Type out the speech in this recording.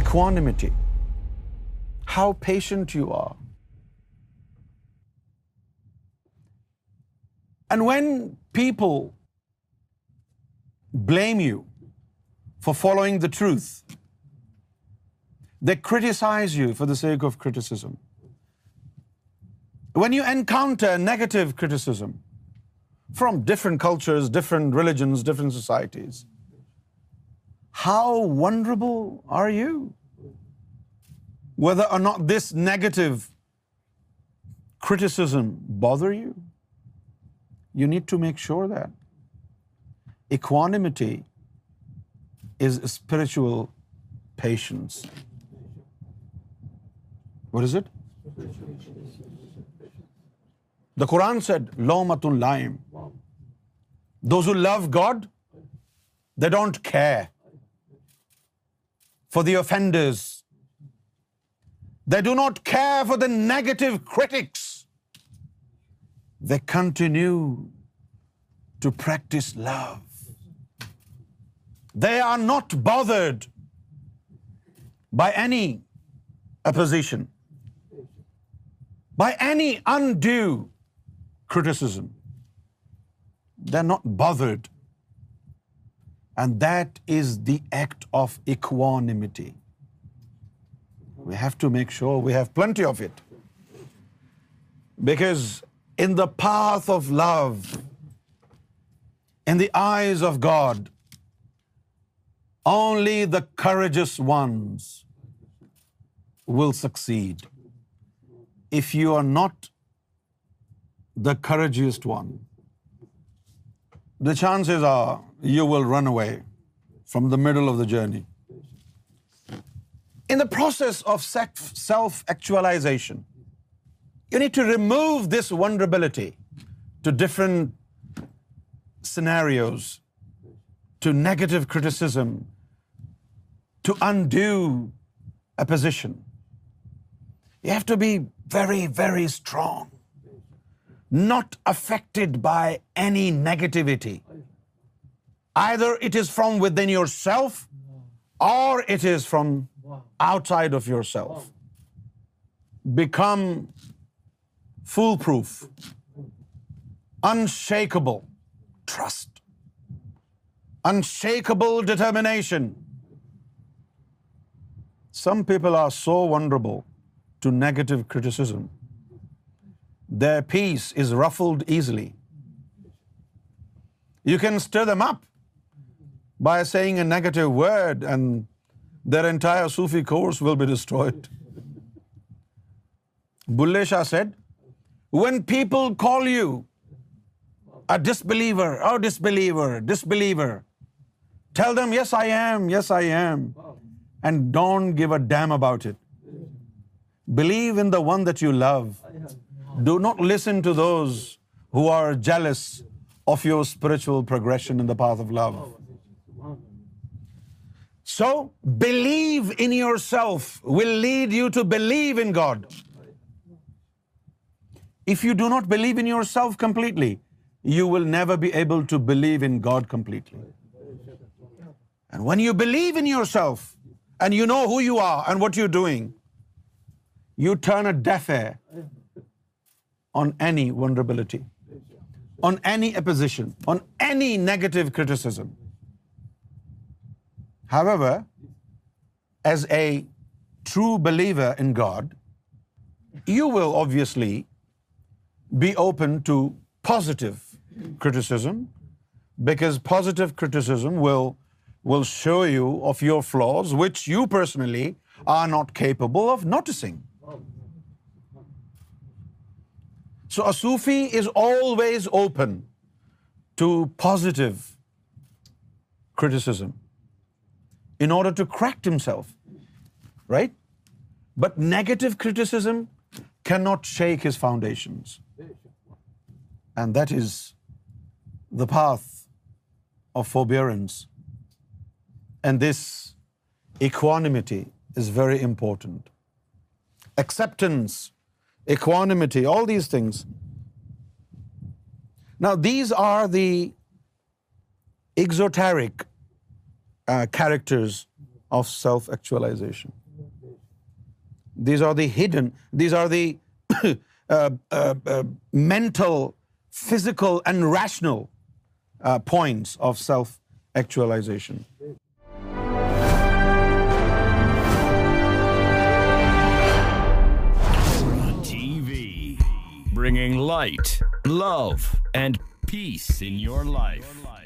equanimity, how patient you are. And when people blame you for following the truth, they criticize you for the sake of criticism. When you encounter negative criticism from different cultures, different religions, different societies, how wonderful are you whether not this negative criticism bother you you need to make sure the quantity is spiritual patience what is it the Quran said مت in line those you love God they don't ک for the offenders. They do not care for the negative critics. They continue to practice love. They are not bothered by any opposition, by any undue criticism. They're not bothered and that is the act of equanimity. We have to make sure we have plenty of it. Because in the path of love, in the eyes of God, only the courageous ones will succeed. If you are not the courageous one, the chances are you will run away from the middle of the journey. In the process of self-actualization, you need to remove this vulnerability to different scenarios, to negative criticism, to undue opposition. You have to be very, very strong, not affected by any negativity. Either it is from within yourself or it is from outside of yourself. Become foolproof, unshakable trust, unshakable determination. Some people are so vulnerable to negative criticism. Their peace is ruffled easily. You can stir them up by saying a negative word, and their entire Sufi course will be destroyed. Bulle Shah said, when people call you a disbeliever, oh disbeliever, disbeliever, tell them, yes I am, yes I am, and don't give a damn about it. Believe in the one that you love. Do not listen to those who are jealous of your spiritual progression in the path of love. So, believe in yourself will lead you to believe in God. If you do not believe in yourself completely, you will never be able to believe in God completely. And when you believe in yourself, and you know who you are and what you're doing, you turn a deaf ear on any vulnerability, on any opposition, on any negative criticism. However, as a true believer in God, you will obviously be open to positive criticism, because positive criticism will show you of your flaws which you personally are not capable of noticing. So a Sufi is always open to positive criticism in order to correct himself, right? But negative criticism cannot shake his foundations. And that is the path of forbearance. And this equanimity is very important. Acceptance, equanimity, all these things. Now, these are the exoteric uh, characters of self-actualization. These are the hidden, these are the uh, uh, mental, physical and rational points of self-actualization. TV, bringing light, love and peace in your life.